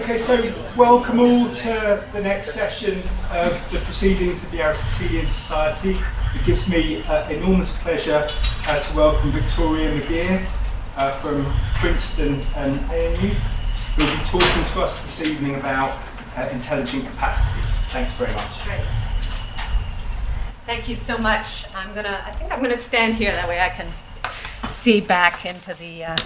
Okay, so welcome all to the next session of the proceedings of the Aristotelian Society. It gives me uh, enormous pleasure uh, to welcome Victoria McGeer uh, from Princeton and ANU, who will be talking to us this evening about uh, intelligent capacities. Thanks very much. Great. Thank you so much. I'm gonna. I think I'm gonna stand here. That way I can see back into the uh,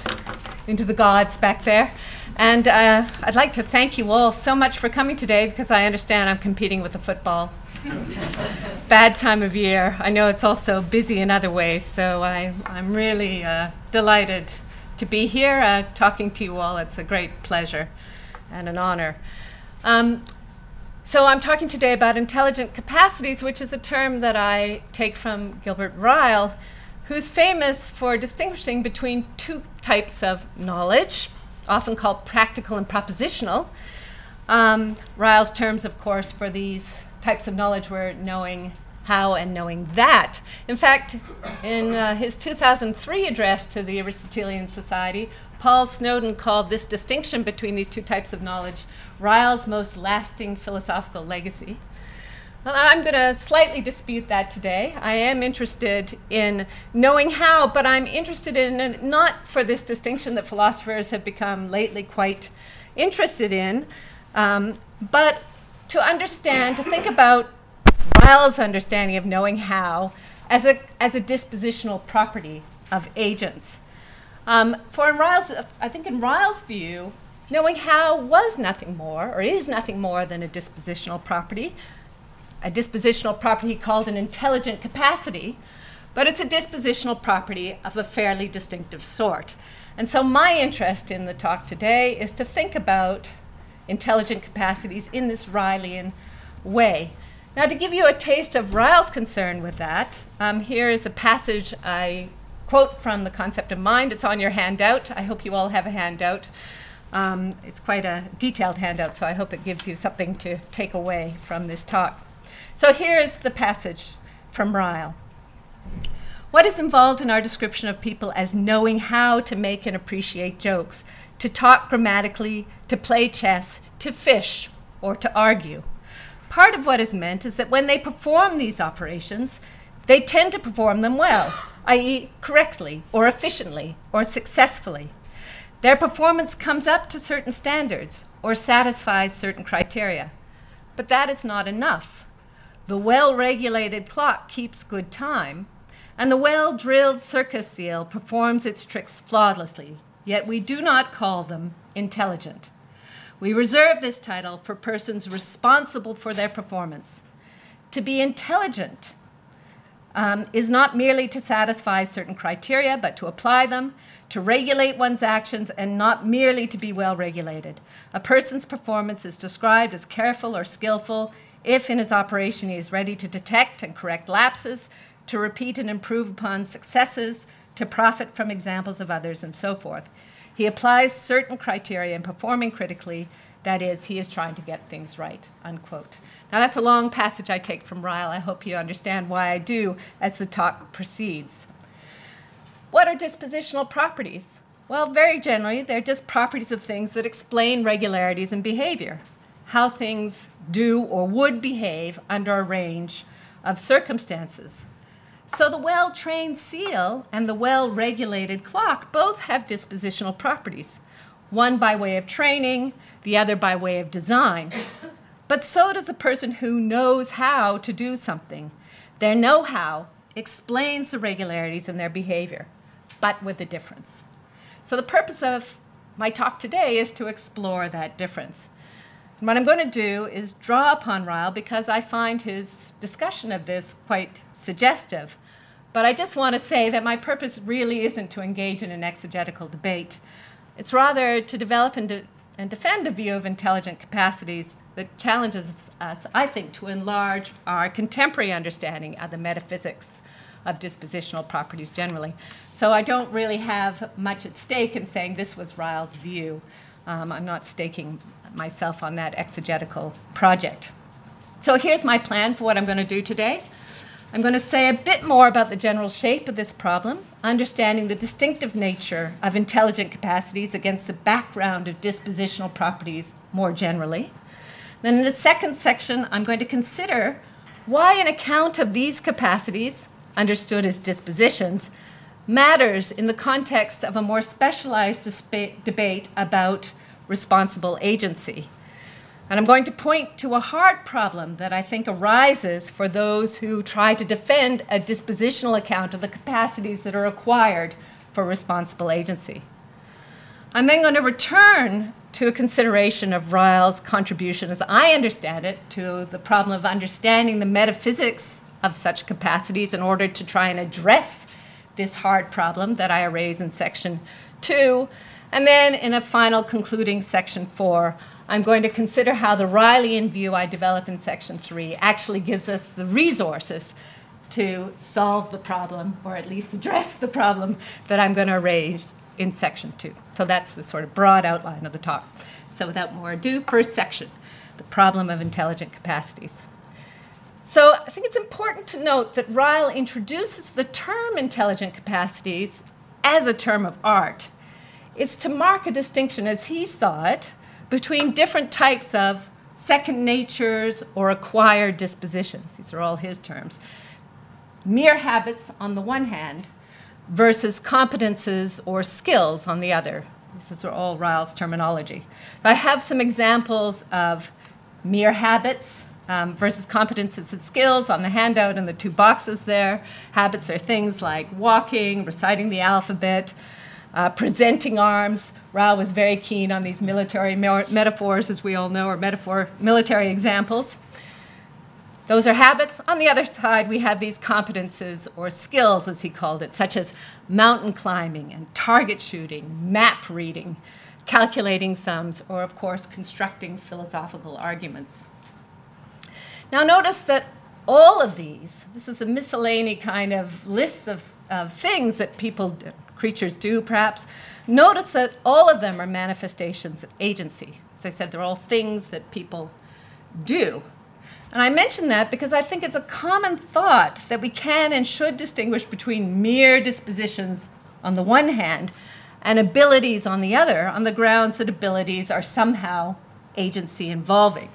into the gods back there. And uh, I'd like to thank you all so much for coming today because I understand I'm competing with the football. Bad time of year. I know it's also busy in other ways, so I, I'm really uh, delighted to be here uh, talking to you all. It's a great pleasure and an honor. Um, so I'm talking today about intelligent capacities, which is a term that I take from Gilbert Ryle, who's famous for distinguishing between two types of knowledge often called practical and propositional. Um, Ryle's terms, of course, for these types of knowledge were knowing how and knowing that. In fact, in uh, his 2003 address to the Aristotelian Society, Paul Snowdon called this distinction between these two types of knowledge Ryle's most lasting philosophical legacy. I'm going to slightly dispute that today. I am interested in knowing how, but I'm interested in not for this distinction that philosophers have become lately quite interested in, um, but to understand, to think about Ryle's understanding of knowing how as a, as a dispositional property of agents. Um, for in Ryle's, I think in Ryle's view, knowing how was nothing more, or is nothing more than a dispositional property a dispositional property called an intelligent capacity, but it's a dispositional property of a fairly distinctive sort. And so, my interest in the talk today is to think about intelligent capacities in this Rylean way. Now, to give you a taste of Ryle's concern with that, um, here is a passage I quote from the concept of mind. It's on your handout. I hope you all have a handout. Um, it's quite a detailed handout, so I hope it gives you something to take away from this talk. So here is the passage from Ryle. What is involved in our description of people as knowing how to make and appreciate jokes, to talk grammatically, to play chess, to fish, or to argue? Part of what is meant is that when they perform these operations, they tend to perform them well, i.e., correctly, or efficiently, or successfully. Their performance comes up to certain standards or satisfies certain criteria. But that is not enough. The well regulated clock keeps good time, and the well drilled circus seal performs its tricks flawlessly, yet we do not call them intelligent. We reserve this title for persons responsible for their performance. To be intelligent um, is not merely to satisfy certain criteria, but to apply them, to regulate one's actions, and not merely to be well regulated. A person's performance is described as careful or skillful if in his operation he is ready to detect and correct lapses, to repeat and improve upon successes, to profit from examples of others, and so forth. He applies certain criteria in performing critically, that is, he is trying to get things right, unquote. Now, that's a long passage I take from Ryle. I hope you understand why I do as the talk proceeds. What are dispositional properties? Well, very generally, they're just properties of things that explain regularities in behavior how things do or would behave under a range of circumstances. So the well trained seal and the well regulated clock both have dispositional properties, one by way of training, the other by way of design. But so does a person who knows how to do something. Their know how explains the regularities in their behavior, but with a difference. So the purpose of my talk today is to explore that difference. And what I'm going to do is draw upon Ryle because I find his discussion of this quite suggestive. But I just want to say that my purpose really isn't to engage in an exegetical debate. It's rather to develop and, de- and defend a view of intelligent capacities that challenges us, I think, to enlarge our contemporary understanding of the metaphysics of dispositional properties generally. So I don't really have much at stake in saying this was Ryle's view. Um, I'm not staking myself on that exegetical project. So here's my plan for what I'm going to do today. I'm going to say a bit more about the general shape of this problem, understanding the distinctive nature of intelligent capacities against the background of dispositional properties more generally. Then in the second section, I'm going to consider why an account of these capacities, understood as dispositions, matters in the context of a more specialized debate about responsible agency. And I'm going to point to a hard problem that I think arises for those who try to defend a dispositional account of the capacities that are acquired for responsible agency. I'm then going to return to a consideration of Ryle's contribution, as I understand it, to the problem of understanding the metaphysics of such capacities in order to try and address this hard problem that I raise in section two. And then in a final concluding section four, I'm going to consider how the Rylean view I develop in section three actually gives us the resources to solve the problem, or at least address the problem that I'm going to raise in section two. So that's the sort of broad outline of the talk. So without more ado, first section, the problem of intelligent capacities. So I think it's important to note that Ryle introduces the term intelligent capacities as a term of art. It's to mark a distinction, as he saw it, between different types of second natures or acquired dispositions. These are all his terms. Mere habits on the one hand, versus competences or skills on the other. This is all Ryle's terminology. I have some examples of mere habits um, versus competences and skills on the handout in the two boxes there. Habits are things like walking, reciting the alphabet, uh, presenting arms. Ryle was very keen on these military metaphors, as we all know, or metaphor military examples. Those are habits. On the other side, we have these competences or skills, as he called it, such as mountain climbing and target shooting, map reading, calculating sums, or, of course, constructing philosophical arguments. Now, notice that all of these, this is a miscellany kind of list of, of things that people, creatures do perhaps. Notice that all of them are manifestations of agency. As I said, they're all things that people do. And I mention that because I think it's a common thought that we can and should distinguish between mere dispositions on the one hand and abilities on the other, on the grounds that abilities are somehow agency involving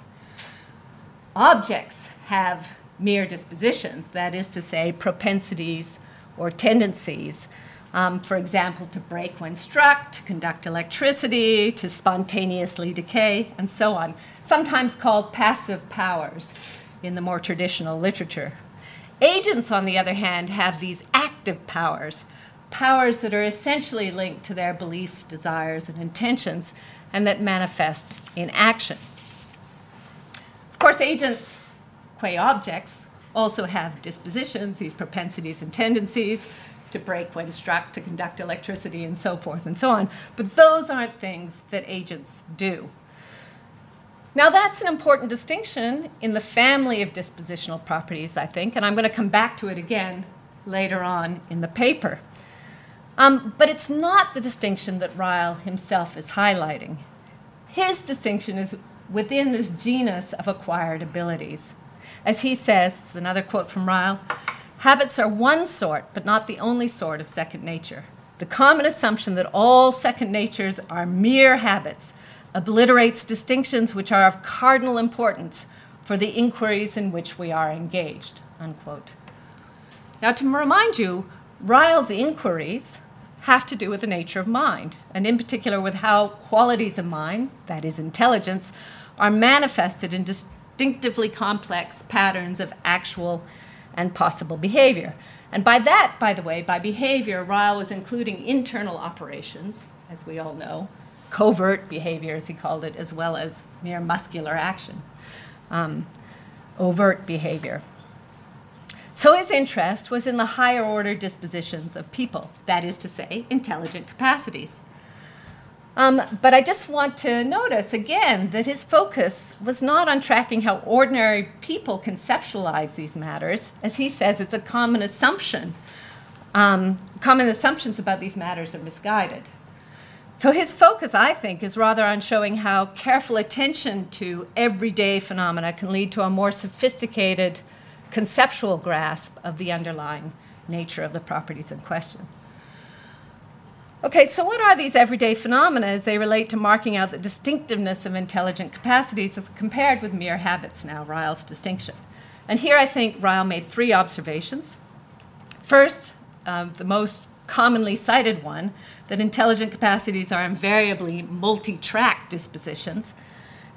objects have mere dispositions, that is to say, propensities or tendencies. Um, for example, to break when struck, to conduct electricity, to spontaneously decay, and so on, sometimes called passive powers in the more traditional literature. Agents, on the other hand, have these active powers, powers that are essentially linked to their beliefs, desires, and intentions, and that manifest in action. Of course, agents, qua objects, also have dispositions, these propensities and tendencies to break when struck, to conduct electricity, and so forth and so on. But those aren't things that agents do. Now, that's an important distinction in the family of dispositional properties, I think, and I'm going to come back to it again later on in the paper. Um, but it's not the distinction that Ryle himself is highlighting. His distinction is within this genus of acquired abilities. As he says, this is another quote from Ryle habits are one sort, but not the only sort of second nature. The common assumption that all second natures are mere habits obliterates distinctions which are of cardinal importance for the inquiries in which we are engaged. Unquote. Now, to remind you, Ryle's inquiries have to do with the nature of mind, and in particular with how qualities of mind, that is, intelligence, are manifested in distinctively complex patterns of actual and possible behavior. And by that, by the way, by behavior, Ryle was including internal operations, as we all know, covert behavior, as he called it, as well as mere muscular action, um, overt behavior. So his interest was in the higher order dispositions of people, that is to say, intelligent capacities. Um, but I just want to notice again that his focus was not on tracking how ordinary people conceptualize these matters. As he says, it's a common assumption. Um, common assumptions about these matters are misguided. So his focus, I think, is rather on showing how careful attention to everyday phenomena can lead to a more sophisticated conceptual grasp of the underlying nature of the properties in question. Okay, so what are these everyday phenomena as they relate to marking out the distinctiveness of intelligent capacities as compared with mere habits now, Ryle's distinction? And here I think Ryle made three observations. First, um, the most commonly cited one, that intelligent capacities are invariably multi track dispositions.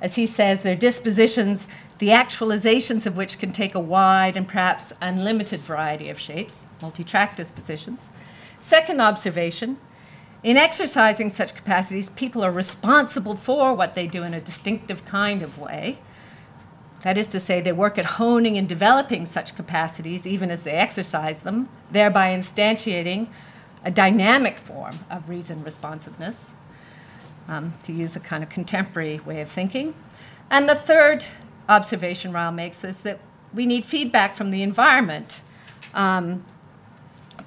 As he says, they're dispositions, the actualizations of which can take a wide and perhaps unlimited variety of shapes, multi track dispositions. Second observation, in exercising such capacities, people are responsible for what they do in a distinctive kind of way. That is to say, they work at honing and developing such capacities even as they exercise them, thereby instantiating a dynamic form of reason responsiveness, um, to use a kind of contemporary way of thinking. And the third observation Ryle makes is that we need feedback from the environment, um,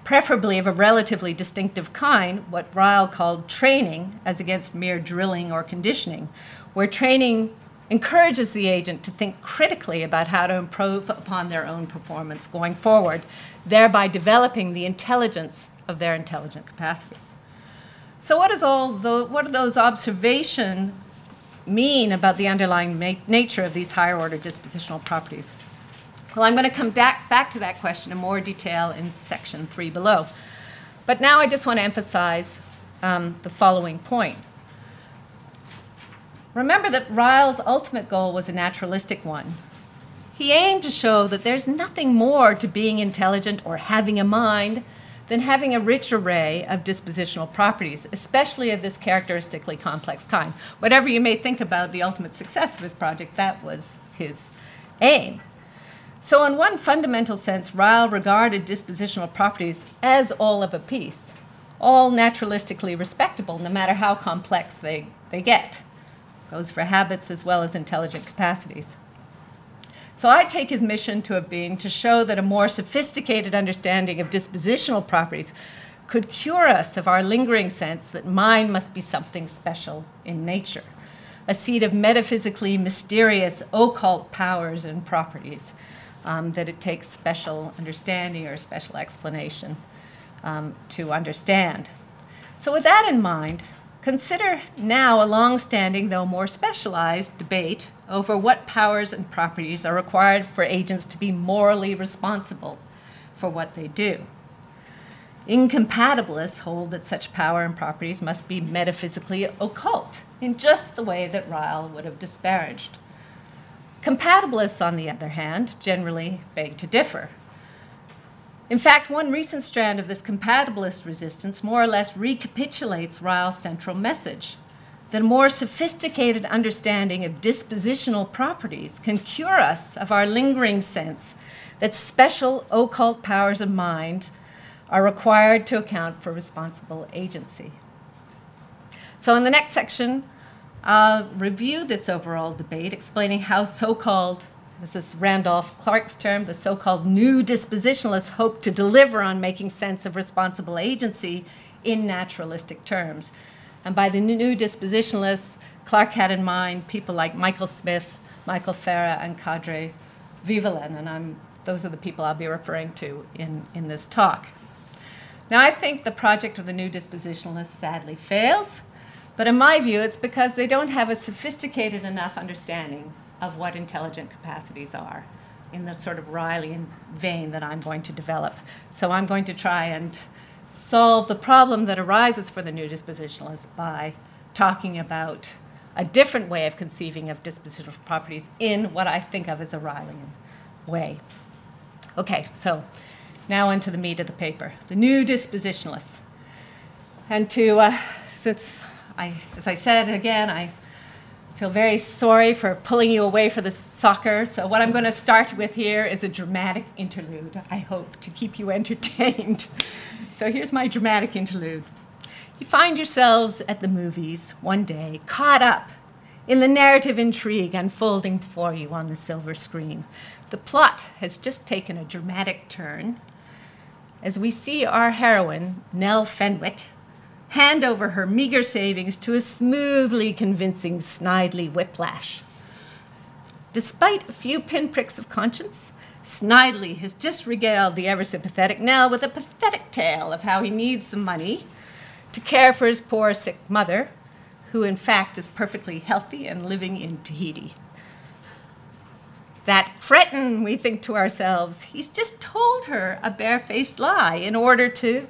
preferably of a relatively distinctive kind, what Ryle called training, as against mere drilling or conditioning, where training encourages the agent to think critically about how to improve upon their own performance going forward, thereby developing the intelligence of their intelligent capacities. So, what, is all the, what do those observations mean about the underlying ma- nature of these higher order dispositional properties? Well, I'm going to come back, back to that question in more detail in section three below. But now I just want to emphasize um, the following point. Remember that Ryle's ultimate goal was a naturalistic one. He aimed to show that there's nothing more to being intelligent or having a mind than having a rich array of dispositional properties, especially of this characteristically complex kind. Whatever you may think about the ultimate success of his project, that was his aim. So, in one fundamental sense, Ryle regarded dispositional properties as all of a piece, all naturalistically respectable, no matter how complex they, they get goes for habits as well as intelligent capacities. So I take his mission to have been to show that a more sophisticated understanding of dispositional properties could cure us of our lingering sense that mind must be something special in nature, a seat of metaphysically mysterious occult powers and properties, um, that it takes special understanding or special explanation um, to understand. So, with that in mind, Consider now a long standing, though more specialized, debate over what powers and properties are required for agents to be morally responsible for what they do. Incompatibilists hold that such power and properties must be metaphysically occult, in just the way that Ryle would have disparaged. Compatibilists, on the other hand, generally beg to differ. In fact, one recent strand of this compatibilist resistance more or less recapitulates Ryle's central message that a more sophisticated understanding of dispositional properties can cure us of our lingering sense that special occult powers of mind are required to account for responsible agency. So, in the next section, I'll review this overall debate, explaining how so called this is Randolph Clarke's term, the so called new dispositionalists hope to deliver on making sense of responsible agency in naturalistic terms. And by the new dispositionalists, Clark had in mind people like Michael Smith, Michael Fara, and Kadri Vihvelin, and I'm, those are the people I'll be referring to in, in this talk. Now, I think the project of the new dispositionalists sadly fails, but in my view, it's because they don't have a sophisticated enough understanding of what intelligent capacities are in the sort of Rylean vein that I'm going to develop. So I'm going to try and solve the problem that arises for the new dispositionalists by talking about a different way of conceiving of dispositional properties in what I think of as a Rylean way. Okay, so now into the meat of the paper the new dispositionalists. And to, uh, since I, as I said again, I feel very sorry for pulling you away for the soccer. So, what I'm going to start with here is a dramatic interlude, I hope, to keep you entertained. so, here's my dramatic interlude. You find yourselves at the movies one day, caught up in the narrative intrigue unfolding before you on the silver screen. The plot has just taken a dramatic turn as we see our heroine, Nell Fenwick, hand over her meager savings to a smoothly convincing Snidely whiplash. Despite a few pinpricks of conscience, Snidely has just regaled the ever sympathetic Nell with a pathetic tale of how he needs the money to care for his poor, sick mother, who in fact is perfectly healthy and living in Tahiti. That cretin, we think to ourselves, he's just told her a barefaced lie in order to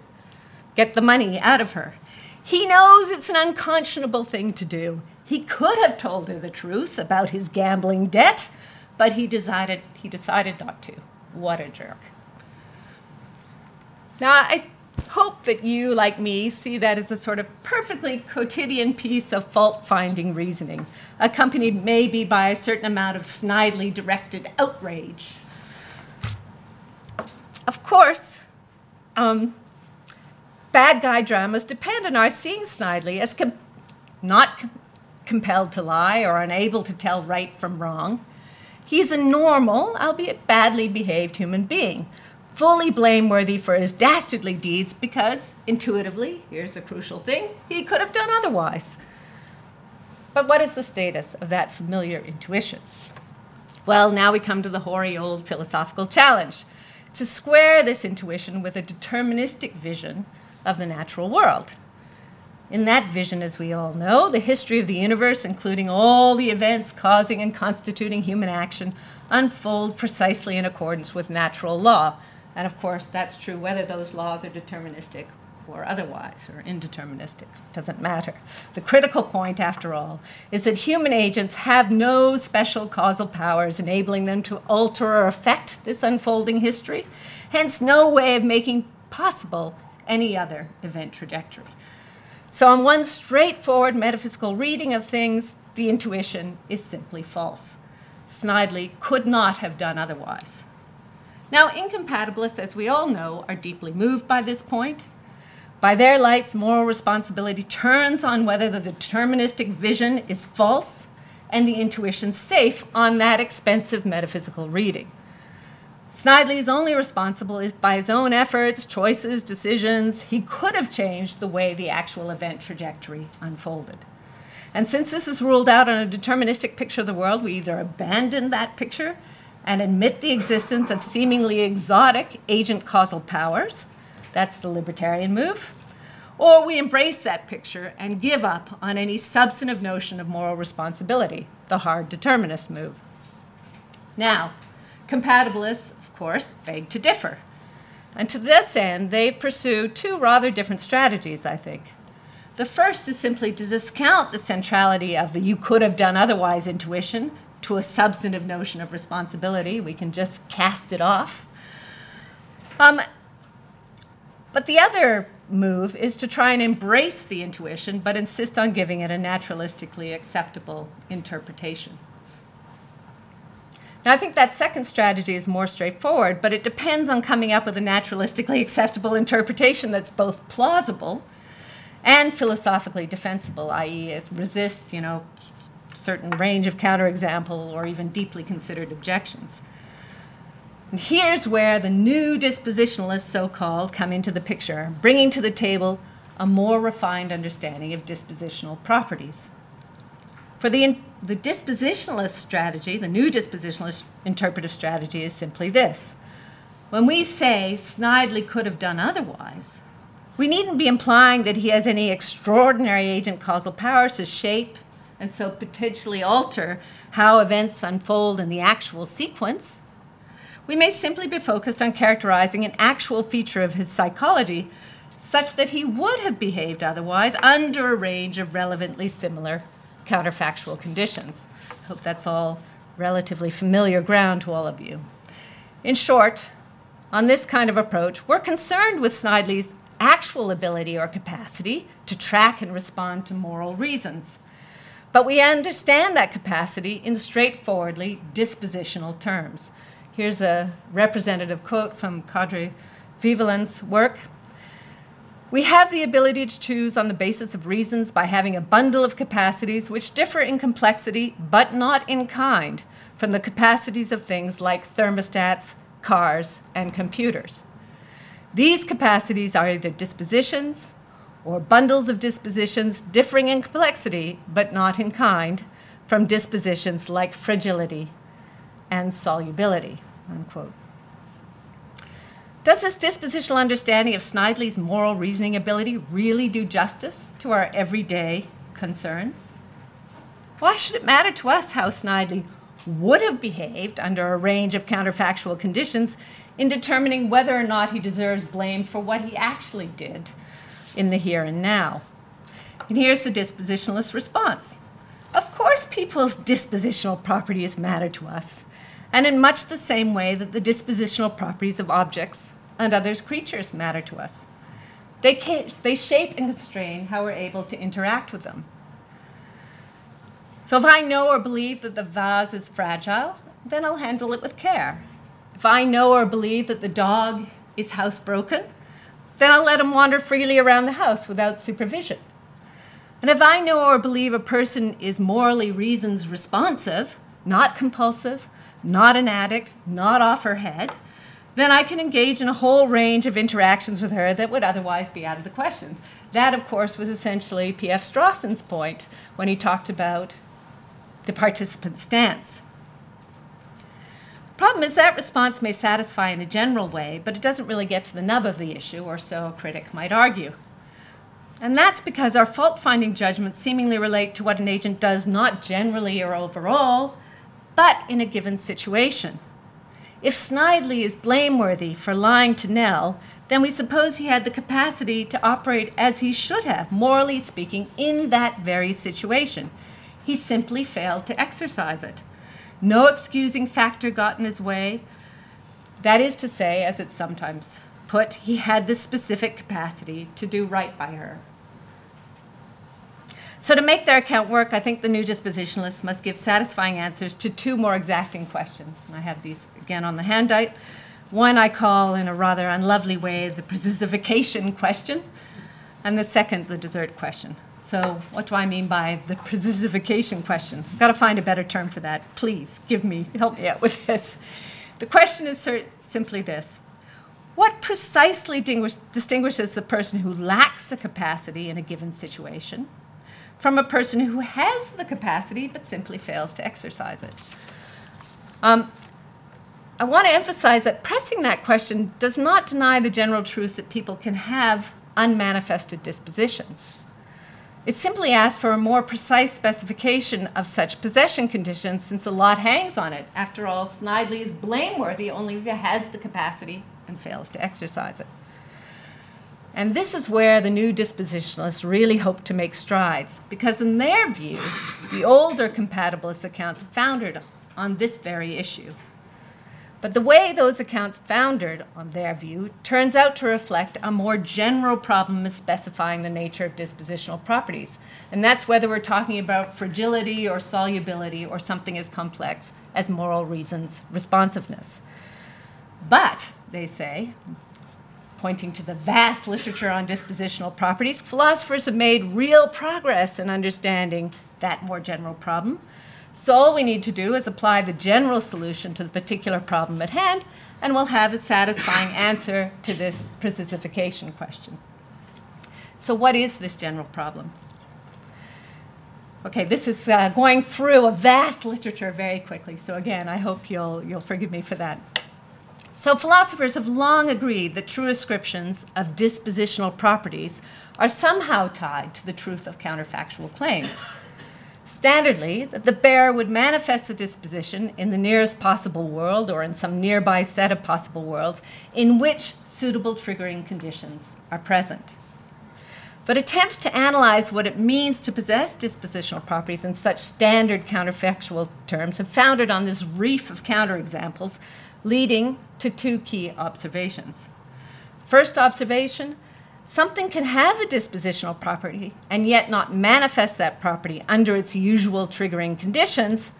get the money out of her. He knows it's an unconscionable thing to do. He could have told her the truth about his gambling debt, but he decided he decided not to. What a jerk. Now, I hope that you, like me, see that as a sort of perfectly quotidian piece of fault finding reasoning, accompanied maybe by a certain amount of snidely directed outrage. Of course, um, bad guy dramas depend on our seeing Snidely as com- not com- compelled to lie or unable to tell right from wrong. He's a normal, albeit badly behaved human being, fully blameworthy for his dastardly deeds because, intuitively, here's a crucial thing, he could have done otherwise. But what is the status of that familiar intuition? Well, now we come to the hoary old philosophical challenge to square this intuition with a deterministic vision of the natural world. In that vision, as we all know, the history of the universe, including all the events causing and constituting human action, unfold precisely in accordance with natural law. And of course, that's true whether those laws are deterministic or otherwise, or indeterministic. Doesn't matter. The critical point, after all, is that human agents have no special causal powers enabling them to alter or affect this unfolding history, hence, no way of making possible any other event trajectory. So, on one straightforward metaphysical reading of things, the intuition is simply false. Snidely could not have done otherwise. Now, incompatibilists, as we all know, are deeply moved by this point. By their lights, moral responsibility turns on whether the deterministic vision is false and the intuition safe on that expensive metaphysical reading. Snidely is only responsible by his own efforts, choices, decisions. He could have changed the way the actual event trajectory unfolded. And since this is ruled out on a deterministic picture of the world, we either abandon that picture and admit the existence of seemingly exotic agent causal powers. That's the libertarian move. Or we embrace that picture and give up on any substantive notion of moral responsibility, the hard determinist move. Now, compatibilists course, beg to differ. And to this end, they pursue two rather different strategies, I think. The first is simply to discount the centrality of the you could have done otherwise intuition to a substantive notion of responsibility. We can just cast it off. Um, but the other move is to try and embrace the intuition, but insist on giving it a naturalistically acceptable interpretation. Now, I think that second strategy is more straightforward, but it depends on coming up with a naturalistically acceptable interpretation that's both plausible and philosophically defensible, i.e., it resists, you know, certain range of counterexample or even deeply considered objections. And here's where the new dispositionalists, so called, come into the picture, bringing to the table a more refined understanding of dispositional properties. For the, the dispositionalist strategy, the new dispositionalist interpretive strategy is simply this. When we say Snidely could have done otherwise, we needn't be implying that he has any extraordinary agent causal powers to shape and so potentially alter how events unfold in the actual sequence. We may simply be focused on characterizing an actual feature of his psychology such that he would have behaved otherwise under a range of relevantly similar counterfactual conditions. I hope that's all relatively familiar ground to all of you. In short, on this kind of approach, we're concerned with Snidely's actual ability or capacity to track and respond to moral reasons. But we understand that capacity in straightforwardly dispositional terms. Here's a representative quote from Kadri Vihvelin's work we have the ability to choose on the basis of reasons by having a bundle of capacities which differ in complexity but not in kind from the capacities of things like thermostats, cars, and computers. These capacities are either dispositions or bundles of dispositions differing in complexity but not in kind from dispositions like fragility and solubility. Unquote. Does this dispositional understanding of Snidely's moral reasoning ability really do justice to our everyday concerns? Why should it matter to us how Snidely would have behaved under a range of counterfactual conditions in determining whether or not he deserves blame for what he actually did in the here and now? And here's the dispositionalist response. Of course, people's dispositional properties matter to us, and in much the same way that the dispositional properties of objects and others' creatures matter to us. They, they shape and constrain how we're able to interact with them. So if I know or believe that the vase is fragile, then I'll handle it with care. If I know or believe that the dog is housebroken, then I'll let him wander freely around the house without supervision. And if I know or believe a person is morally reasons responsive, not compulsive, not an addict, not off her head, then I can engage in a whole range of interactions with her that would otherwise be out of the question. That, of course, was essentially P.F. Strawson's point when he talked about the participant stance. The problem is that response may satisfy in a general way, but it doesn't really get to the nub of the issue, or so a critic might argue. And that's because our fault finding judgments seemingly relate to what an agent does not generally or overall, but in a given situation. If Snidely is blameworthy for lying to Nell, then we suppose he had the capacity to operate as he should have, morally speaking, in that very situation. He simply failed to exercise it. No excusing factor got in his way. That is to say, as it's sometimes put, he had the specific capacity to do right by her. So, to make their account work, I think the new dispositionalists must give satisfying answers to two more exacting questions. And I have these again on the handout. One I call, in a rather unlovely way, the precisification question, and the second, the desert question. So, what do I mean by the precisification question? I've got to find a better term for that. Please give me, help me out with this. The question is simply this What precisely distinguishes the person who lacks the capacity in a given situation? From a person who has the capacity but simply fails to exercise it. Um, I want to emphasize that pressing that question does not deny the general truth that people can have unmanifested dispositions. It simply asks for a more precise specification of such possession conditions since a lot hangs on it. After all, Snidely is blameworthy only if he has the capacity and fails to exercise it. And this is where the new dispositionalists really hope to make strides, because in their view, the older compatibilist accounts foundered on this very issue. But the way those accounts foundered, on their view, turns out to reflect a more general problem of specifying the nature of dispositional properties. And that's whether we're talking about fragility or solubility or something as complex as moral reasons responsiveness. But, they say, pointing to the vast literature on dispositional properties, philosophers have made real progress in understanding that more general problem. So all we need to do is apply the general solution to the particular problem at hand, and we'll have a satisfying answer to this precisification question. So what is this general problem? Okay, this is uh, going through a vast literature very quickly. So again, I hope you'll, you'll forgive me for that. So, philosophers have long agreed that true ascriptions of dispositional properties are somehow tied to the truth of counterfactual claims. Standardly, that the bearer would manifest the disposition in the nearest possible world or in some nearby set of possible worlds in which suitable triggering conditions are present. But attempts to analyze what it means to possess dispositional properties in such standard counterfactual terms have founded on this reef of counterexamples leading to two key observations. First observation something can have a dispositional property and yet not manifest that property under its usual triggering conditions.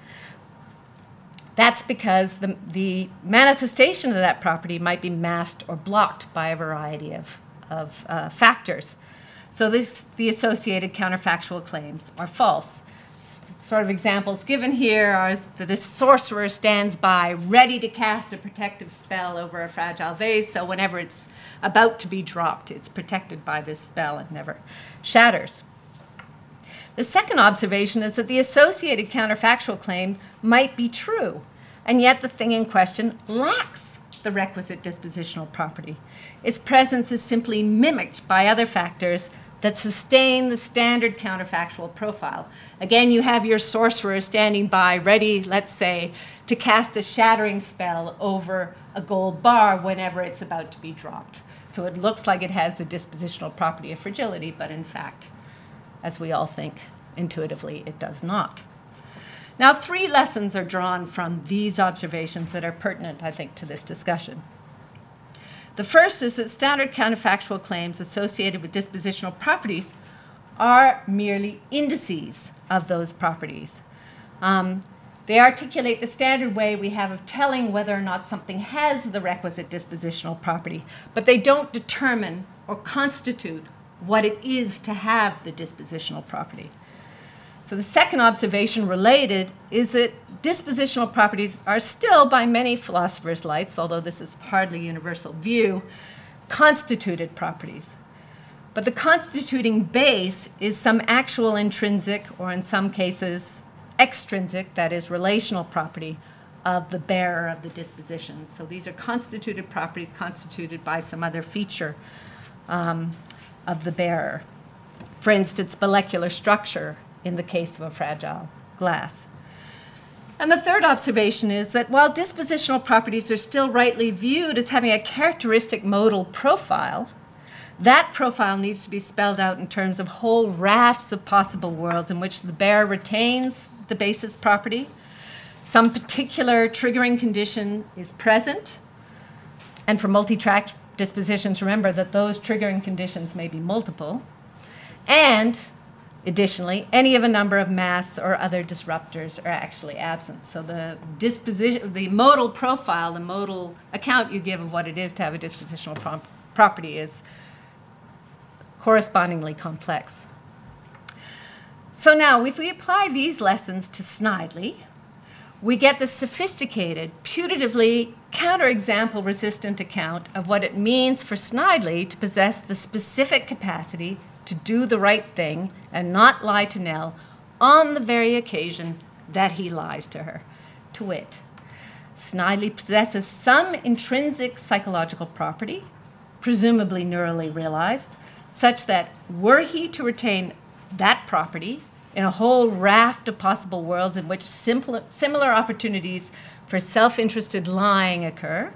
That's because the, the manifestation of that property might be masked or blocked by a variety of, of uh, factors. So this, the associated counterfactual claims are false sort of examples given here are that a sorcerer stands by ready to cast a protective spell over a fragile vase, so whenever it's about to be dropped, it's protected by this spell and never shatters. The second observation is that the associated counterfactual claim might be true, and yet the thing in question lacks the requisite dispositional property. Its presence is simply mimicked by other factors that sustain the standard counterfactual profile. Again, you have your sorcerer standing by, ready, let's say, to cast a shattering spell over a gold bar whenever it's about to be dropped. So it looks like it has the dispositional property of fragility, but in fact, as we all think intuitively, it does not. Now, three lessons are drawn from these observations that are pertinent, I think, to this discussion. The first is that standard counterfactual claims associated with dispositional properties are merely indices of those properties. Um, they articulate the standard way we have of telling whether or not something has the requisite dispositional property, but they don't determine or constitute what it is to have the dispositional property. So the second observation related is that dispositional properties are still, by many philosophers' lights, although this is hardly universal view, constituted properties. But the constituting base is some actual intrinsic, or in some cases, extrinsic, that is, relational property of the bearer of the disposition. So these are constituted properties constituted by some other feature um, of the bearer. For instance, molecular structure in the case of a fragile glass. And the third observation is that while dispositional properties are still rightly viewed as having a characteristic modal profile, that profile needs to be spelled out in terms of whole rafts of possible worlds in which the bearer retains the basis property, some particular triggering condition is present, and for multi track dispositions, remember that those triggering conditions may be multiple, and Additionally, any of a number of masks or other disruptors are actually absent. So the disposition, the modal profile, the modal account you give of what it is to have a dispositional prop- property is correspondingly complex. So now, if we apply these lessons to Snidely, we get the sophisticated, putatively counterexample resistant account of what it means for Snidely to possess the specific capacity to do the right thing and not lie to Nell on the very occasion that he lies to her. To wit, Snidely possesses some intrinsic psychological property, presumably neurally realized, such that were he to retain that property in a whole raft of possible worlds in which simple, similar opportunities for self interested lying occur,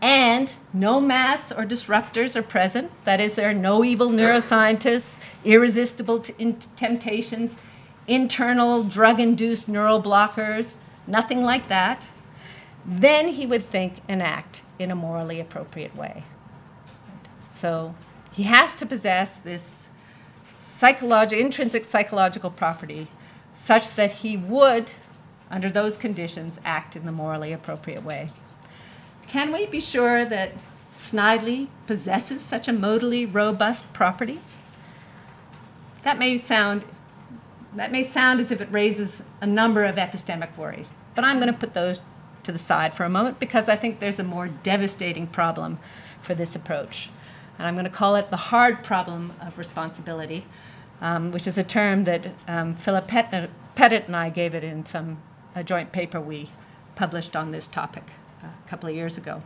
and no masks or disruptors are present. That is, there are no evil neuroscientists, irresistible temptations, internal drug induced neural blockers, nothing like that. Then he would think and act in a morally appropriate way. So he has to possess this psychological, intrinsic psychological property such that he would, under those conditions, act in the morally appropriate way. Can we be sure that Snidely possesses such a modally robust property? That may sound that may sound as if it raises a number of epistemic worries, but I'm going to put those to the side for a moment because I think there's a more devastating problem for this approach. And I'm going to call it the hard problem of responsibility, um, which is a term that um, Philip Pettit, Pettit and I gave it in some a joint paper we published on this topic a couple of years ago.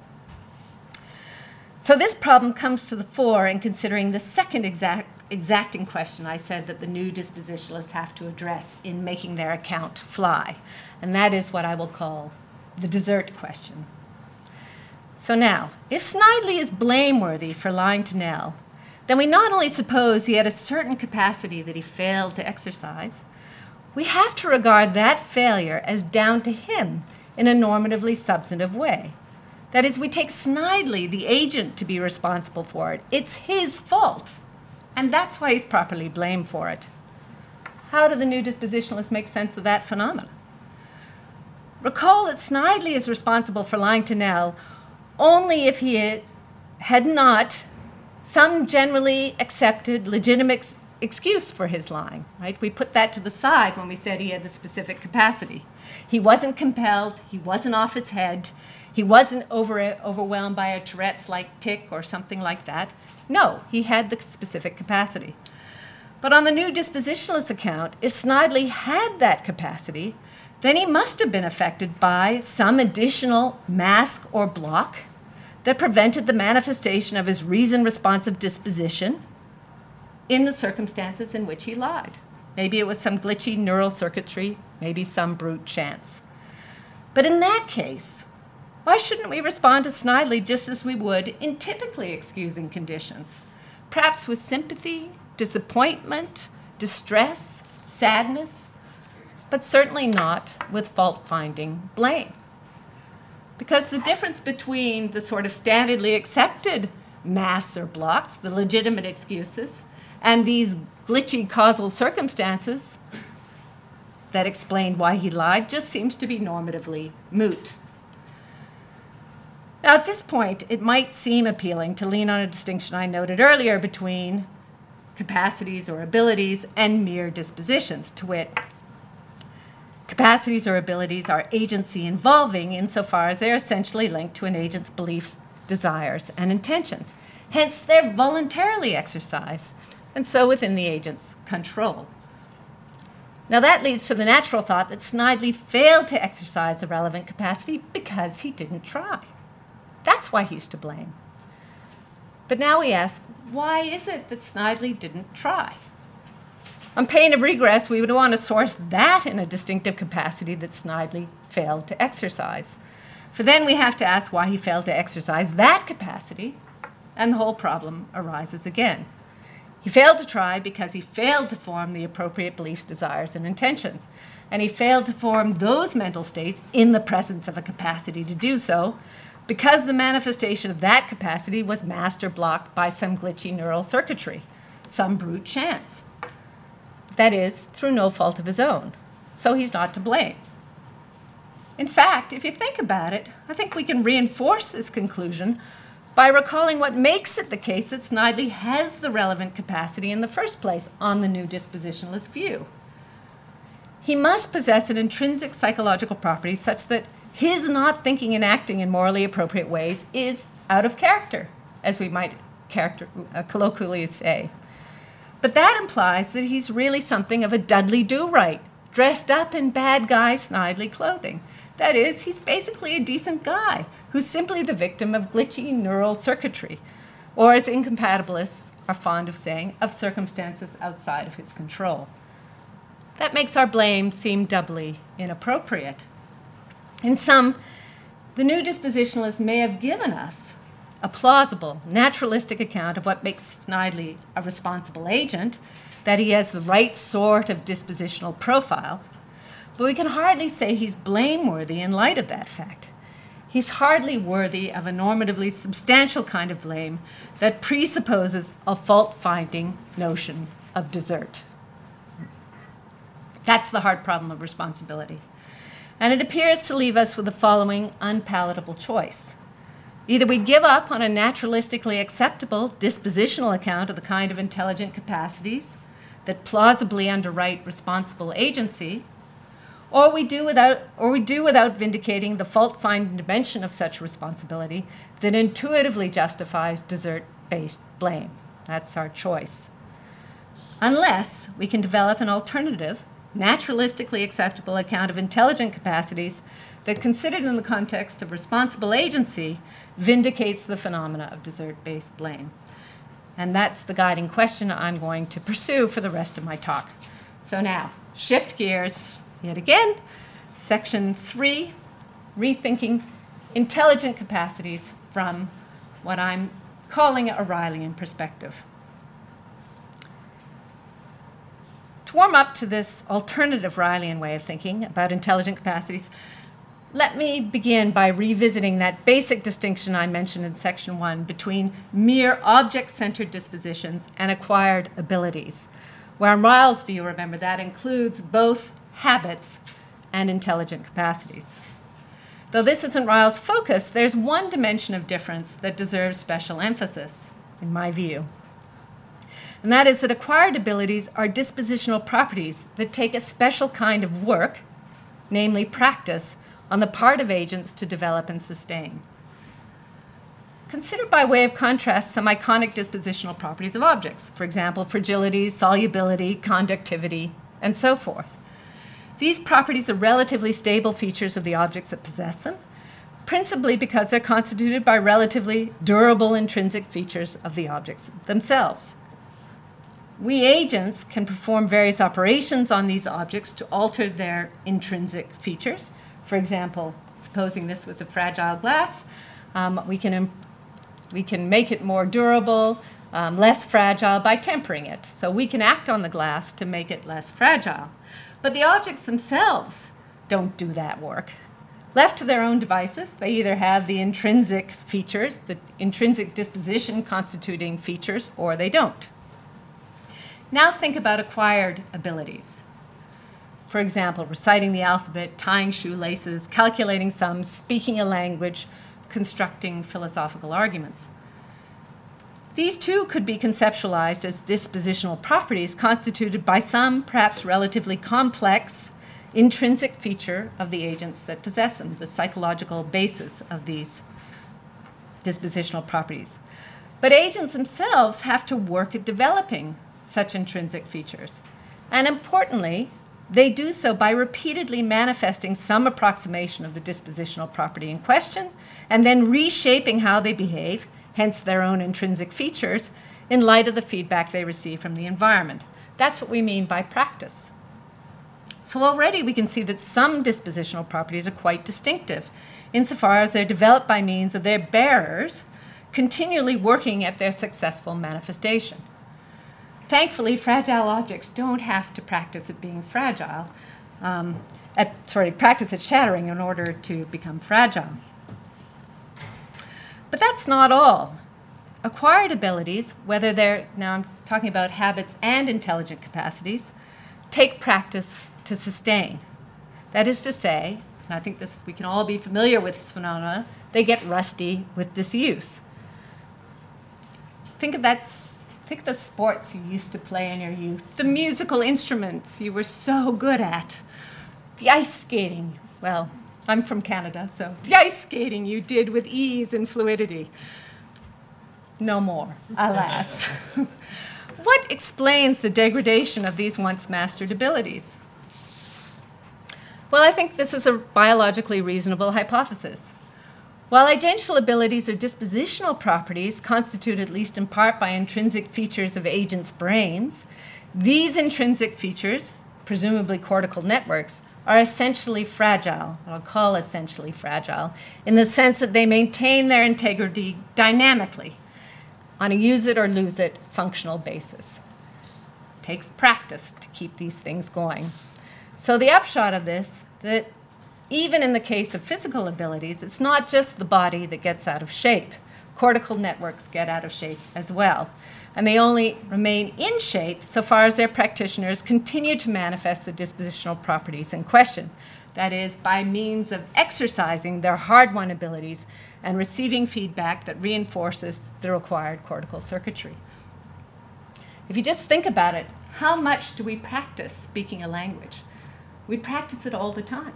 So this problem comes to the fore in considering the second exact, exacting question I said that the new dispositionalists have to address in making their account fly, and that is what I will call the desert question. So now, if Snidely is blameworthy for lying to Nell, then we not only suppose he had a certain capacity that he failed to exercise, we have to regard that failure as down to him in a normatively substantive way. That is, we take Snidely, the agent, to be responsible for it. It's his fault. And that's why he's properly blamed for it. How do the new dispositionalists make sense of that phenomenon? Recall that Snidely is responsible for lying to Nell only if he had not some generally accepted legitimate excuse for his lying, right? We put that to the side when we said he had the specific capacity. He wasn't compelled, he wasn't off his head, he wasn't over, overwhelmed by a Tourette's like tic or something like that. No, he had the specific capacity. But on the new dispositionalist account, if Snidely had that capacity, then he must have been affected by some additional mask or block that prevented the manifestation of his reason responsive disposition in the circumstances in which he lied. Maybe it was some glitchy neural circuitry, maybe some brute chance. But in that case, why shouldn't we respond to Snidely just as we would in typically excusing conditions? Perhaps with sympathy, disappointment, distress, sadness, but certainly not with fault finding blame. Because the difference between the sort of standardly accepted masks or blocks, the legitimate excuses, and these glitchy causal circumstances that explained why he lied just seems to be normatively moot. Now, at this point, it might seem appealing to lean on a distinction I noted earlier between capacities or abilities and mere dispositions, to wit, capacities or abilities are agency involving insofar as they're essentially linked to an agent's beliefs, desires, and intentions. Hence, they're voluntarily exercised, and so within the agent's control. Now, that leads to the natural thought that Snidely failed to exercise the relevant capacity because he didn't try. That's why he's to blame. But now we ask, why is it that Snidely didn't try? On pain of regress, we would want to source that in a distinctive capacity that Snidely failed to exercise. For then we have to ask why he failed to exercise that capacity, and the whole problem arises again. He failed to try because he failed to form the appropriate beliefs, desires, and intentions. And he failed to form those mental states in the presence of a capacity to do so because the manifestation of that capacity was master blocked by some glitchy neural circuitry, some brute chance. That is, through no fault of his own. So he's not to blame. In fact, if you think about it, I think we can reinforce this conclusion by recalling what makes it the case that Snidely has the relevant capacity in the first place on the new dispositionalist view. He must possess an intrinsic psychological property such that his not thinking and acting in morally appropriate ways is out of character, as we might character, uh, colloquially say. But that implies that he's really something of a Dudley Do Right, dressed up in bad guy snidely clothing. That is, he's basically a decent guy who's simply the victim of glitchy neural circuitry, or as incompatibilists are fond of saying, of circumstances outside of his control. That makes our blame seem doubly inappropriate. In sum, the new dispositionalists may have given us a plausible, naturalistic account of what makes Snidely a responsible agent, that he has the right sort of dispositional profile, but we can hardly say he's blameworthy in light of that fact. He's hardly worthy of a normatively substantial kind of blame that presupposes a fault finding notion of desert. That's the hard problem of responsibility. And it appears to leave us with the following unpalatable choice. Either we give up on a naturalistically acceptable dispositional account of the kind of intelligent capacities that plausibly underwrite responsible agency, or we do without, or we do without vindicating the fault-finding dimension of such responsibility that intuitively justifies desert-based blame. That's our choice. Unless we can develop an alternative, naturalistically acceptable account of intelligent capacities that, considered in the context of responsible agency, vindicates the phenomena of desert-based blame. And that's the guiding question I'm going to pursue for the rest of my talk. So now, shift gears yet again. Section three, rethinking intelligent capacities from what I'm calling a Ryleyan perspective. To warm up to this alternative Ryleyan way of thinking about intelligent capacities, let me begin by revisiting that basic distinction I mentioned in section one between mere object centered dispositions and acquired abilities. Where Ryle's view, remember, that includes both habits and intelligent capacities. Though this isn't Ryle's focus, there's one dimension of difference that deserves special emphasis, in my view. And that is that acquired abilities are dispositional properties that take a special kind of work, namely practice, on the part of agents to develop and sustain. Consider by way of contrast some iconic dispositional properties of objects, for example, fragility, solubility, conductivity, and so forth. These properties are relatively stable features of the objects that possess them, principally because they're constituted by relatively durable intrinsic features of the objects themselves. We agents can perform various operations on these objects to alter their intrinsic features. For example, supposing this was a fragile glass, um, we, can, we can make it more durable, um, less fragile by tempering it. So we can act on the glass to make it less fragile. But the objects themselves don't do that work. Left to their own devices, they either have the intrinsic features, the intrinsic disposition constituting features, or they don't. Now think about acquired abilities. For example, reciting the alphabet, tying shoelaces, calculating sums, speaking a language, constructing philosophical arguments. These too could be conceptualized as dispositional properties constituted by some, perhaps relatively complex, intrinsic feature of the agents that possess them, the psychological basis of these dispositional properties. But agents themselves have to work at developing such intrinsic features. And importantly, they do so by repeatedly manifesting some approximation of the dispositional property in question and then reshaping how they behave, hence their own intrinsic features, in light of the feedback they receive from the environment. That's what we mean by practice. So already we can see that some dispositional properties are quite distinctive, insofar as they're developed by means of their bearers continually working at their successful manifestation. Thankfully, fragile objects don't have to practice at being fragile, um, at, sorry, practice at shattering in order to become fragile. But that's not all. Acquired abilities, whether they're, now I'm talking about habits and intelligent capacities, take practice to sustain. That is to say, and I think this we can all be familiar with this phenomena, they get rusty with disuse. Think of that Think of the sports you used to play in your youth, the musical instruments you were so good at, the ice skating. Well, I'm from Canada, so the ice skating you did with ease and fluidity. No more, alas. what explains the degradation of these once mastered abilities? Well, I think this is a biologically reasonable hypothesis. While agential abilities are dispositional properties constituted at least in part by intrinsic features of agents' brains, these intrinsic features, presumably cortical networks, are essentially fragile, I'll call essentially fragile, in the sense that they maintain their integrity dynamically on a use it or lose it functional basis. It takes practice to keep these things going. So the upshot of this that even in the case of physical abilities, it's not just the body that gets out of shape. Cortical networks get out of shape as well. And they only remain in shape so far as their practitioners continue to manifest the dispositional properties in question. That is, by means of exercising their hard won abilities and receiving feedback that reinforces the required cortical circuitry. If you just think about it, how much do we practice speaking a language? We practice it all the time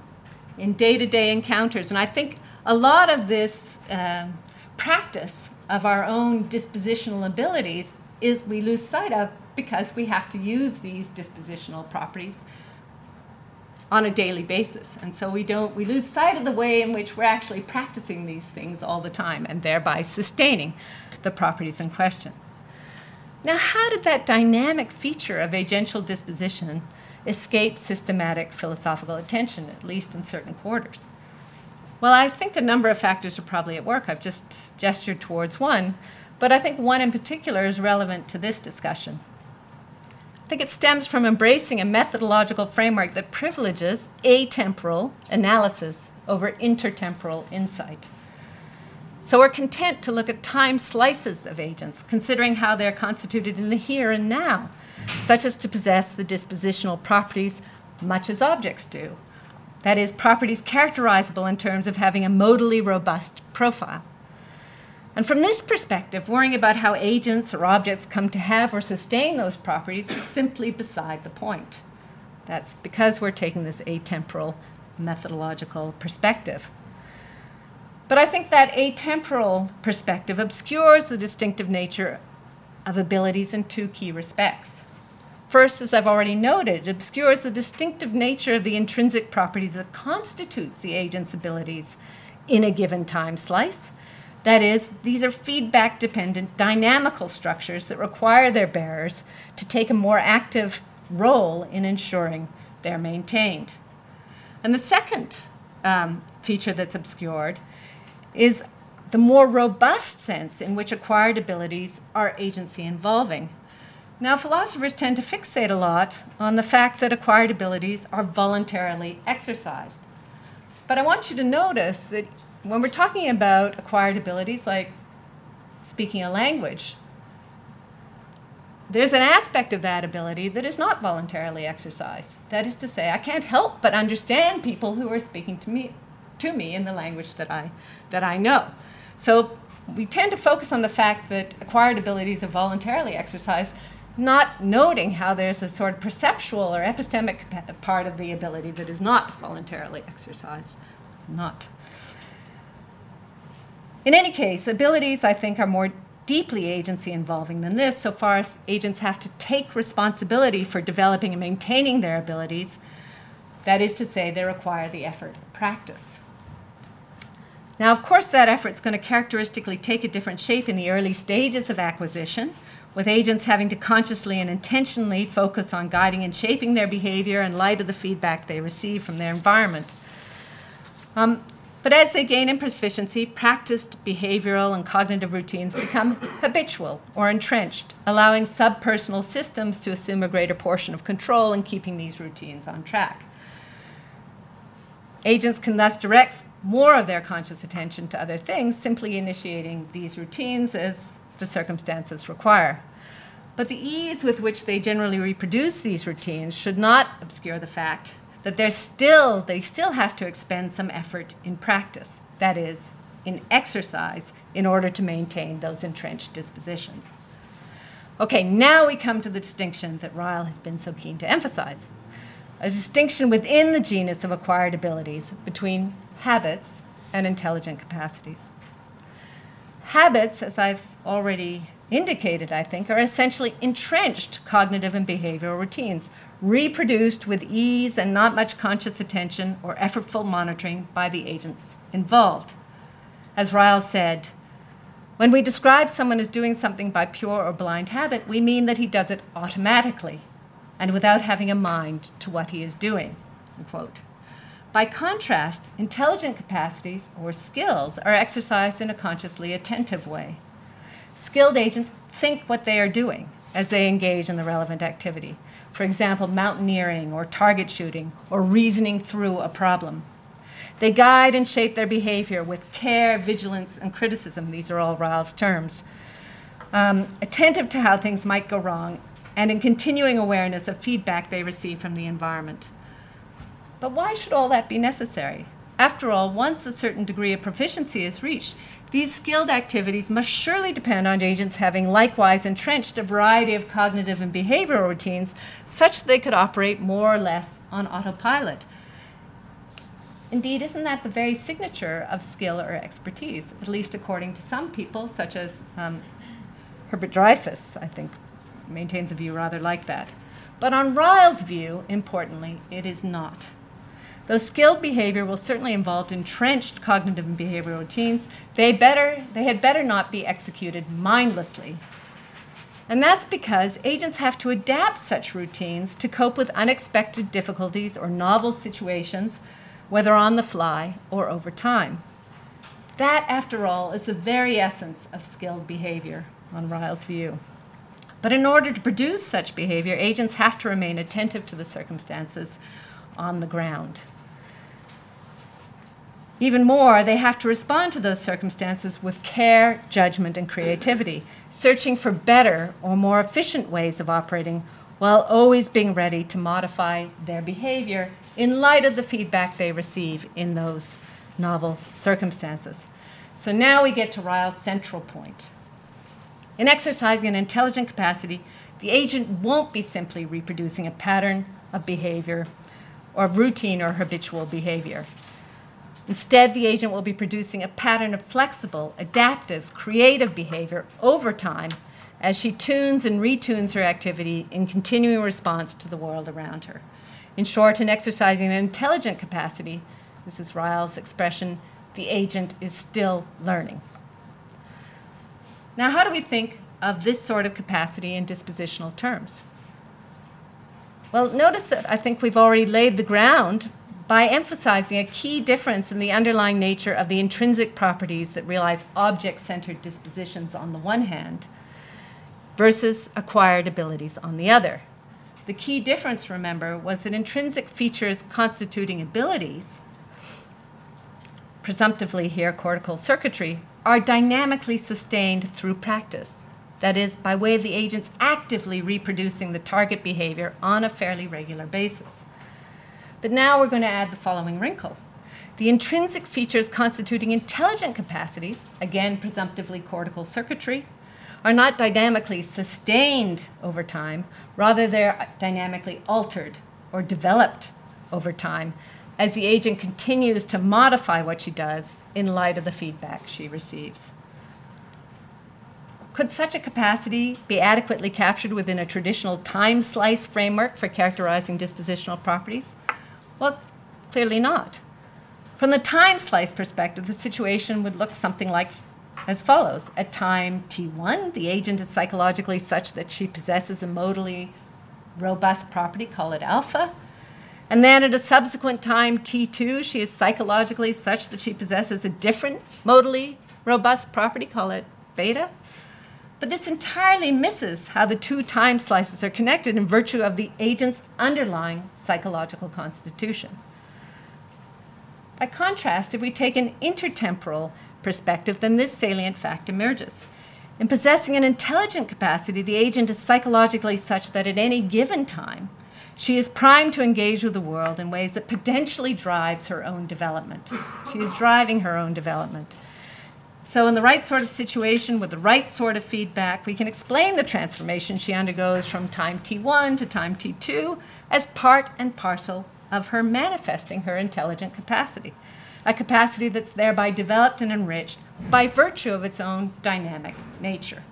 in day to day encounters. And I think a lot of this um, practice of our own dispositional abilities is we lose sight of because we have to use these dispositional properties on a daily basis. And so we don't we lose sight of the way in which we're actually practicing these things all the time and thereby sustaining the properties in question. Now, how did that dynamic feature of agential disposition escape systematic philosophical attention, at least in certain quarters? Well, I think a number of factors are probably at work. I've just gestured towards one, but I think one in particular is relevant to this discussion. I think it stems from embracing a methodological framework that privileges atemporal analysis over intertemporal insight. So we're content to look at time slices of agents, considering how they're constituted in the here and now, such as to possess the dispositional properties much as objects do. That is, properties characterizable in terms of having a modally robust profile. And from this perspective, worrying about how agents or objects come to have or sustain those properties is simply beside the point. That's because we're taking this atemporal methodological perspective. But I think that atemporal perspective obscures the distinctive nature of abilities in two key respects. First, as I've already noted, it obscures the distinctive nature of the intrinsic properties that constitutes the agent's abilities, in a given time slice. That is, these are feedback dependent dynamical structures that require their bearers to take a more active role in ensuring they're maintained. And the second um, feature that's obscured is the more robust sense in which acquired abilities are agency involving. Now, philosophers tend to fixate a lot on the fact that acquired abilities are voluntarily exercised. But I want you to notice that when we're talking about acquired abilities like speaking a language, there's an aspect of that ability that is not voluntarily exercised. That is to say, I can't help but understand people who are speaking to me, to me in the language that I, that I know. So we tend to focus on the fact that acquired abilities are voluntarily exercised, not noting how there's a sort of perceptual or epistemic part of the ability that is not voluntarily exercised. Not. In any case, abilities, I think, are more deeply agency involving than this, so far as agents have to take responsibility for developing and maintaining their abilities. That is to say, they require the effort of practice. Now, of course, that effort is going to characteristically take a different shape in the early stages of acquisition, with agents having to consciously and intentionally focus on guiding and shaping their behavior in light of the feedback they receive from their environment. Um, but as they gain in proficiency, practiced behavioral and cognitive routines become habitual or entrenched, allowing subpersonal systems to assume a greater portion of control in keeping these routines on track. Agents can thus direct more of their conscious attention to other things, simply initiating these routines as the circumstances require. But the ease with which they generally reproduce these routines should not obscure the fact that they're still, they still have to expend some effort in practice, that is, in exercise, in order to maintain those entrenched dispositions. Okay, now we come to the distinction that Ryle has been so keen to emphasize a distinction within the genus of acquired abilities between habits and intelligent capacities. Habits, as I've already indicated, I think, are essentially entrenched cognitive and behavioral routines, reproduced with ease and not much conscious attention or effortful monitoring by the agents involved. As Ryle said, when we describe someone as doing something by pure or blind habit, we mean that he does it automatically and without having a mind to what he is doing. Unquote. By contrast, intelligent capacities or skills are exercised in a consciously attentive way. Skilled agents think what they are doing as they engage in the relevant activity. For example, mountaineering or target shooting or reasoning through a problem. They guide and shape their behavior with care, vigilance, and criticism. These are all Ryle's terms. Um, attentive to how things might go wrong and in continuing awareness of feedback they receive from the environment. But why should all that be necessary? After all, once a certain degree of proficiency is reached, these skilled activities must surely depend on agents having likewise entrenched a variety of cognitive and behavioral routines such that they could operate more or less on autopilot. Indeed, isn't that the very signature of skill or expertise, at least according to some people, such as um, Hubert Dreyfus, I think, maintains a view rather like that. But on Ryle's view, importantly, it is not. Though skilled behavior will certainly involve entrenched cognitive and behavioral routines, they, better, they had better not be executed mindlessly. And that's because agents have to adapt such routines to cope with unexpected difficulties or novel situations, whether on the fly or over time. That, after all, is the very essence of skilled behavior, on Ryle's view. But in order to produce such behavior, agents have to remain attentive to the circumstances on the ground. Even more, they have to respond to those circumstances with care, judgment, and creativity, searching for better or more efficient ways of operating while always being ready to modify their behavior in light of the feedback they receive in those novel circumstances. So now we get to Ryle's central point. In exercising an intelligent capacity, the agent won't be simply reproducing a pattern of behavior or routine or habitual behavior. Instead, the agent will be producing a pattern of flexible, adaptive, creative behavior over time as she tunes and retunes her activity in continuing response to the world around her. In short, in exercising an intelligent capacity, this is Ryle's expression, the agent is still learning. Now, how do we think of this sort of capacity in dispositional terms? Well, notice that I think we've already laid the ground by emphasizing a key difference in the underlying nature of the intrinsic properties that realize object centered dispositions on the one hand versus acquired abilities on the other. The key difference, remember, was that intrinsic features constituting abilities, presumptively here cortical circuitry, are dynamically sustained through practice. That is, by way of the agents actively reproducing the target behavior on a fairly regular basis. But now we're going to add the following wrinkle. The intrinsic features constituting intelligent capacities, again presumptively cortical circuitry, are not dynamically sustained over time, rather, they're dynamically altered or developed over time as the agent continues to modify what she does in light of the feedback she receives. Could such a capacity be adequately captured within a traditional time slice framework for characterizing dispositional properties? Well, clearly not. From the time slice perspective, the situation would look something like as follows. At time T1, the agent is psychologically such that she possesses a modally robust property, call it alpha. And then at a subsequent time T2, she is psychologically such that she possesses a different modally robust property, call it beta. But this entirely misses how the two time slices are connected in virtue of the agent's underlying psychological constitution. By contrast, if we take an intertemporal perspective, then this salient fact emerges. In possessing an intelligent capacity, the agent is psychologically such that at any given time, she is primed to engage with the world in ways that potentially drives her own development. She is driving her own development. So, in the right sort of situation with the right sort of feedback, we can explain the transformation she undergoes from time T1 to time T2 as part and parcel of her manifesting her intelligent capacity, a capacity that's thereby developed and enriched by virtue of its own dynamic nature.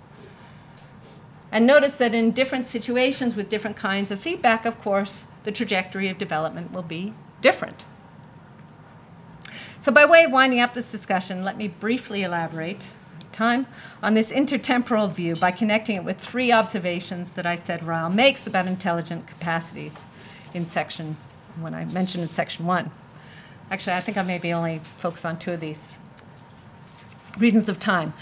And notice that in different situations with different kinds of feedback, of course, the trajectory of development will be different. So, by way of winding up this discussion, let me briefly elaborate time on this intertemporal view by connecting it with three observations that I said Ryle makes about intelligent capacities in section when I mentioned in section one. Actually, I think I maybe only focus on two of these reasons of time.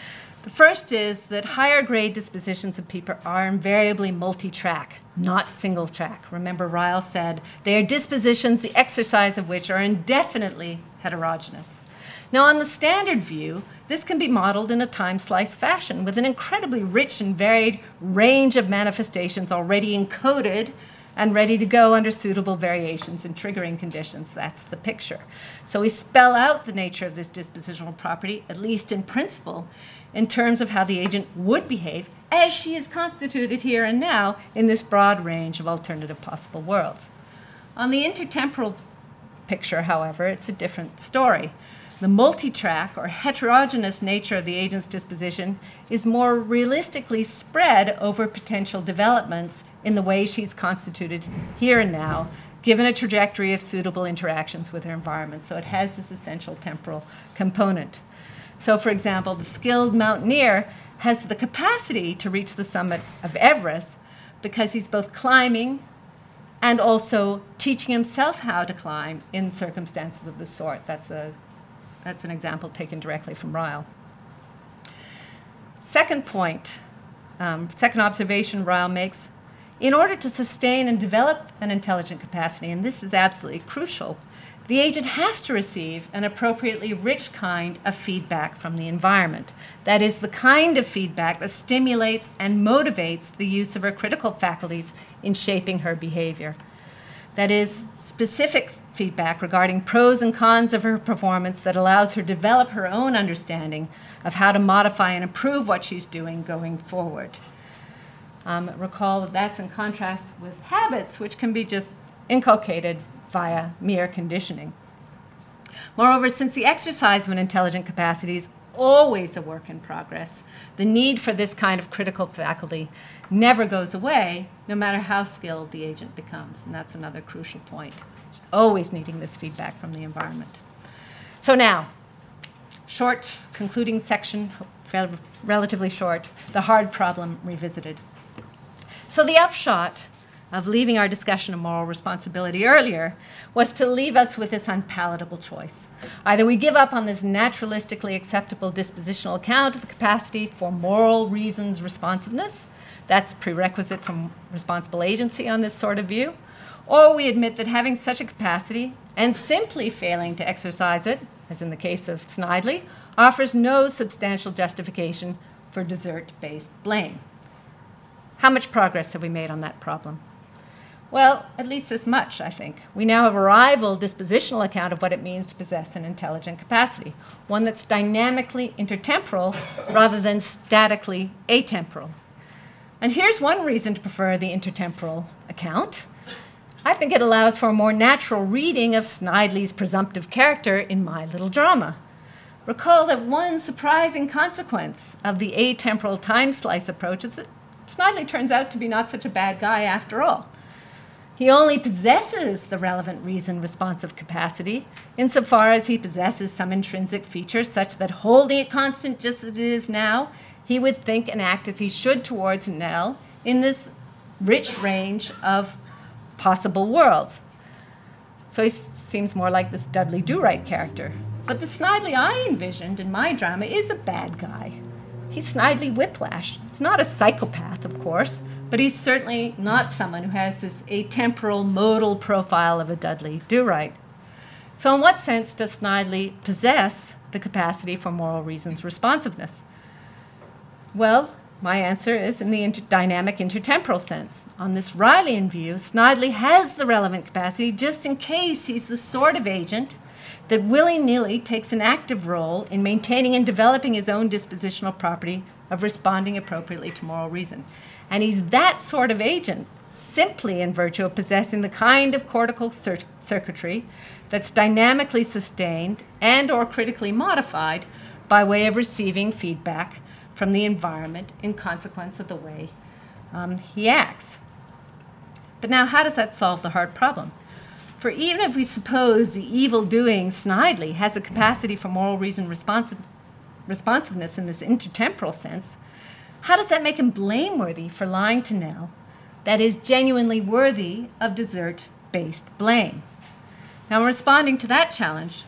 The first is that higher grade dispositions of people are invariably multi track, not single track. Remember, Ryle said they are dispositions, the exercise of which are indefinitely heterogeneous. Now, on the standard view, this can be modeled in a time slice fashion with an incredibly rich and varied range of manifestations already encoded and ready to go under suitable variations and triggering conditions. That's the picture. So we spell out the nature of this dispositional property, at least in principle, in terms of how the agent would behave as she is constituted here and now in this broad range of alternative possible worlds. On the intertemporal picture, however, it's a different story. The multi track or heterogeneous nature of the agent's disposition is more realistically spread over potential developments in the way she's constituted here and now, given a trajectory of suitable interactions with her environment. So it has this essential temporal component. So, for example, the skilled mountaineer has the capacity to reach the summit of Everest because he's both climbing and also teaching himself how to climb in circumstances of this sort. That's, a, that's an example taken directly from Ryle. Second point, um, second observation Ryle makes in order to sustain and develop an intelligent capacity, and this is absolutely crucial, the agent has to receive an appropriately rich kind of feedback from the environment. That is, the kind of feedback that stimulates and motivates the use of her critical faculties in shaping her behavior. That is, specific feedback regarding pros and cons of her performance that allows her to develop her own understanding of how to modify and improve what she's doing going forward. Um, recall that that's in contrast with habits, which can be just inculcated via mere conditioning. Moreover, since the exercise of an intelligent capacity is always a work in progress, the need for this kind of critical faculty never goes away, no matter how skilled the agent becomes. And that's another crucial point. She's always needing this feedback from the environment. So now, short concluding section, relatively short, the hard problem revisited. So the upshot of leaving our discussion of moral responsibility earlier was to leave us with this unpalatable choice. Either we give up on this naturalistically acceptable dispositional account of the capacity for moral reasons responsiveness, that's prerequisite from responsible agency on this sort of view, or we admit that having such a capacity and simply failing to exercise it, as in the case of Snidely, offers no substantial justification for desert based blame. How much progress have we made on that problem? Well, at least as much, I think. We now have a rival dispositional account of what it means to possess an intelligent capacity, one that's dynamically intertemporal rather than statically atemporal. And here's one reason to prefer the intertemporal account. I think it allows for a more natural reading of Snidely's presumptive character in My Little Drama. Recall that one surprising consequence of the atemporal time slice approach is that Snidely turns out to be not such a bad guy after all. He only possesses the relevant reason responsive capacity insofar as he possesses some intrinsic feature such that holding it constant just as it is now, he would think and act as he should towards Nell in this rich range of possible worlds. So he seems more like this Dudley Do Right character. But the Snidely I envisioned in my drama is a bad guy. He's Snidely Whiplash. He's not a psychopath, of course, but he's certainly not someone who has this atemporal modal profile of a Dudley Do Right. So, in what sense does Snidely possess the capacity for moral reasons responsiveness? Well, my answer is in the inter- dynamic intertemporal sense. On this Ryleyan view, Snidely has the relevant capacity just in case he's the sort of agent that willy nilly takes an active role in maintaining and developing his own dispositional property of responding appropriately to moral reason. And he's that sort of agent simply in virtue of possessing the kind of cortical cir- circuitry that's dynamically sustained and or critically modified by way of receiving feedback from the environment in consequence of the way um, he acts. But now, how does that solve the hard problem? For even if we suppose the evil doing Snidely has a capacity for moral reason responsive, responsiveness in this intertemporal sense, how does that make him blameworthy for lying to Nell that is genuinely worthy of desert based blame? Now, in responding to that challenge,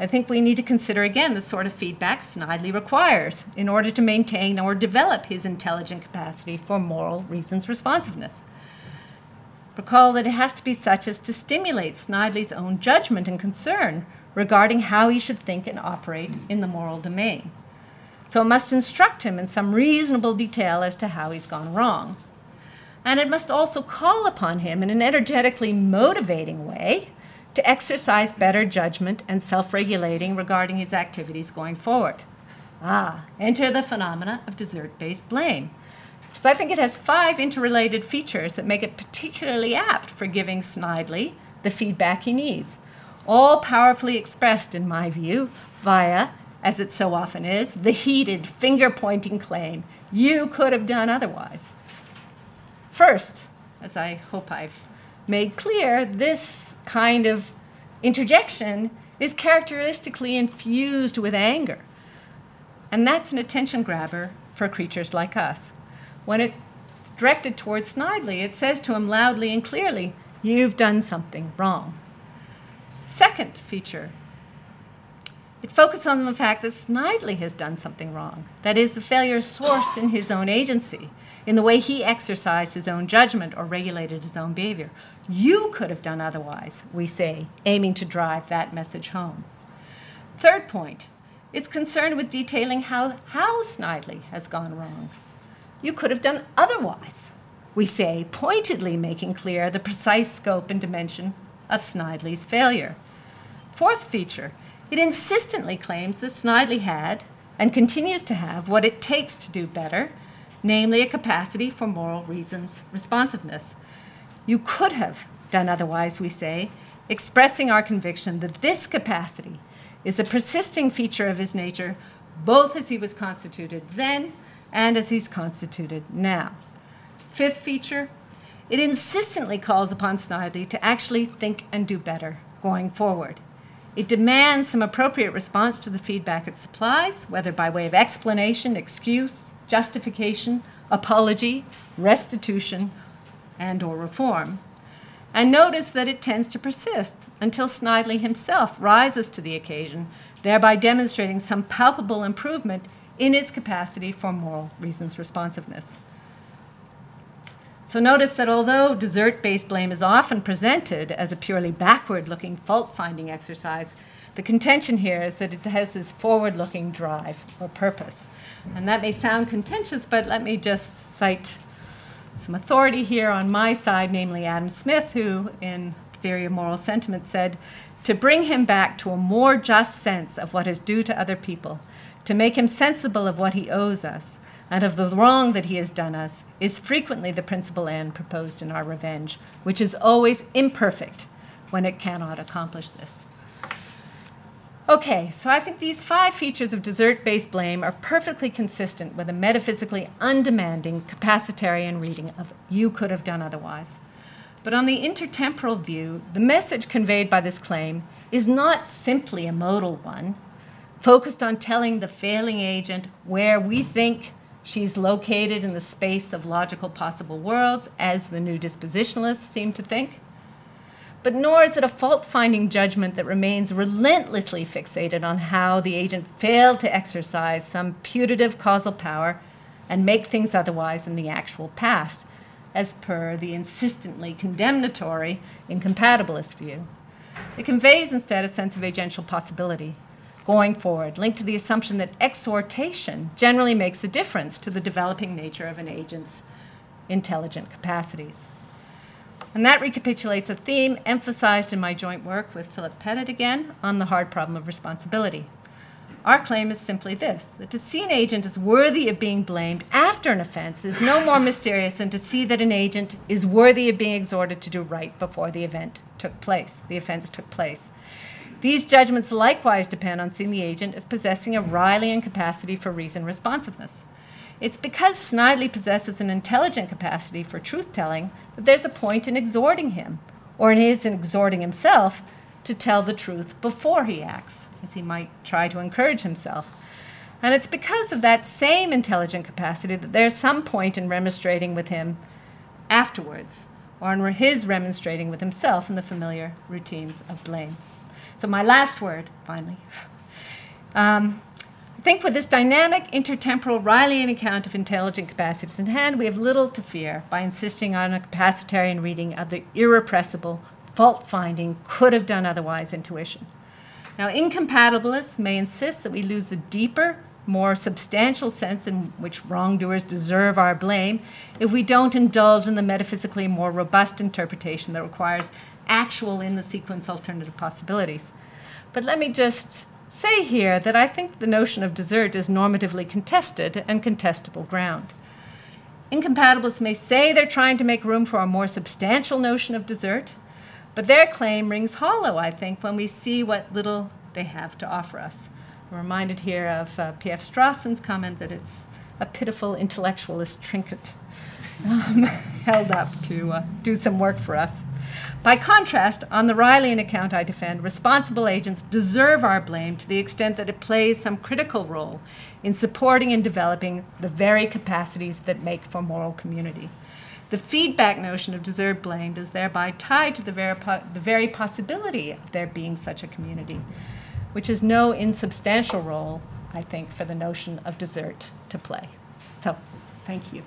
I think we need to consider again the sort of feedback Snidely requires in order to maintain or develop his intelligent capacity for moral reasons responsiveness. Recall that it has to be such as to stimulate Snidely's own judgment and concern regarding how he should think and operate in the moral domain. So it must instruct him in some reasonable detail as to how he's gone wrong. And it must also call upon him in an energetically motivating way to exercise better judgment and self regulating regarding his activities going forward. Ah, enter the phenomena of desert based blame. So I think it has five interrelated features that make it particularly apt for giving Snidely the feedback he needs, all powerfully expressed, in my view, via, as it so often is, the heated finger pointing claim you could have done otherwise. First, as I hope I've made clear, this kind of interjection is characteristically infused with anger. And that's an attention grabber for creatures like us. When it's directed towards Snidely, it says to him loudly and clearly, You've done something wrong. Second feature, it focuses on the fact that Snidely has done something wrong. That is, the failure is sourced in his own agency in the way he exercised his own judgment or regulated his own behavior. You could have done otherwise, we say, aiming to drive that message home. Third point, it's concerned with detailing how, how Snidely has gone wrong. You could have done otherwise, we say, pointedly making clear the precise scope and dimension of Snidely's failure. Fourth feature, it insistently claims that Snidely had and continues to have what it takes to do better namely a capacity for moral reasons responsiveness. You could have done otherwise, we say, expressing our conviction that this capacity is a persisting feature of his nature, both as he was constituted then and as he's constituted now. Fifth feature, it insistently calls upon Snidely to actually think and do better going forward. It demands some appropriate response to the feedback it supplies, whether by way of explanation, excuse, justification, apology, restitution, and or reform. And notice that it tends to persist until Snidely himself rises to the occasion, thereby demonstrating some palpable improvement in his capacity for moral reasons responsiveness. So notice that although desert based blame is often presented as a purely backward looking fault finding exercise, the contention here is that it has this forward looking drive or purpose. And that may sound contentious, but let me just cite some authority here on my side, namely Adam Smith, who in Theory of Moral Sentiment said, to bring him back to a more just sense of what is due to other people, to make him sensible of what he owes us, and of the wrong that he has done us, is frequently the principal end proposed in our revenge, which is always imperfect when it cannot accomplish this. Okay, so I think these five features of desert based blame are perfectly consistent with a metaphysically undemanding capacitarian reading of You Could Have Done Otherwise. But on the intertemporal view, the message conveyed by this claim is not simply a modal one, focused on telling the failing agent where we think she's located in the space of logical possible worlds, as the new dispositionalists seem to think but nor is it a fault finding judgment that remains relentlessly fixated on how the agent failed to exercise some putative causal power and make things otherwise in the actual past, as per the insistently condemnatory incompatibilist view. It conveys instead a sense of agential possibility going forward, linked to the assumption that exhortation generally makes a difference to the developing nature of an agent's intelligent capacities. And that recapitulates a theme emphasized in my joint work with Philip Pettit again on the hard problem of responsibility. Our claim is simply this that to see an agent as worthy of being blamed after an offense is no more mysterious than to see that an agent is worthy of being exhorted to do right before the event took place, the offense took place. These judgments likewise depend on seeing the agent as possessing a Ryleyan capacity for reason responsiveness. It's because Snidely possesses an intelligent capacity for truth telling that there's a point in exhorting him, or in his exhorting himself, to tell the truth before he acts, as he might try to encourage himself. And it's because of that same intelligent capacity that there's some point in remonstrating with him afterwards, or in his remonstrating with himself in the familiar routines of blame. So, my last word, finally. Um, I think with this dynamic intertemporal Ryleyan account of intelligent capacities in hand, we have little to fear by insisting on a capacitarian reading of the irrepressible, fault finding, could have done otherwise intuition. Now, incompatibilists may insist that we lose the deeper, more substantial sense in which wrongdoers deserve our blame if we don't indulge in the metaphysically more robust interpretation that requires actual in the sequence alternative possibilities. But let me just say here that I think the notion of desert is normatively contested and contestable ground. Incompatibilists may say they're trying to make room for a more substantial notion of desert, but their claim rings hollow, I think, when we see what little they have to offer us. I'm reminded here of uh, P.F. Strawson's comment that it's a pitiful intellectualist trinket um, held up to uh, do some work for us. By contrast, on the Ryleyan account I defend, responsible agents deserve our blame to the extent that it plays some critical role in supporting and developing the very capacities that make for moral community. The feedback notion of deserved blame is thereby tied to the very, po- the very possibility of there being such a community, which is no insubstantial role, I think, for the notion of desert to play. So, thank you.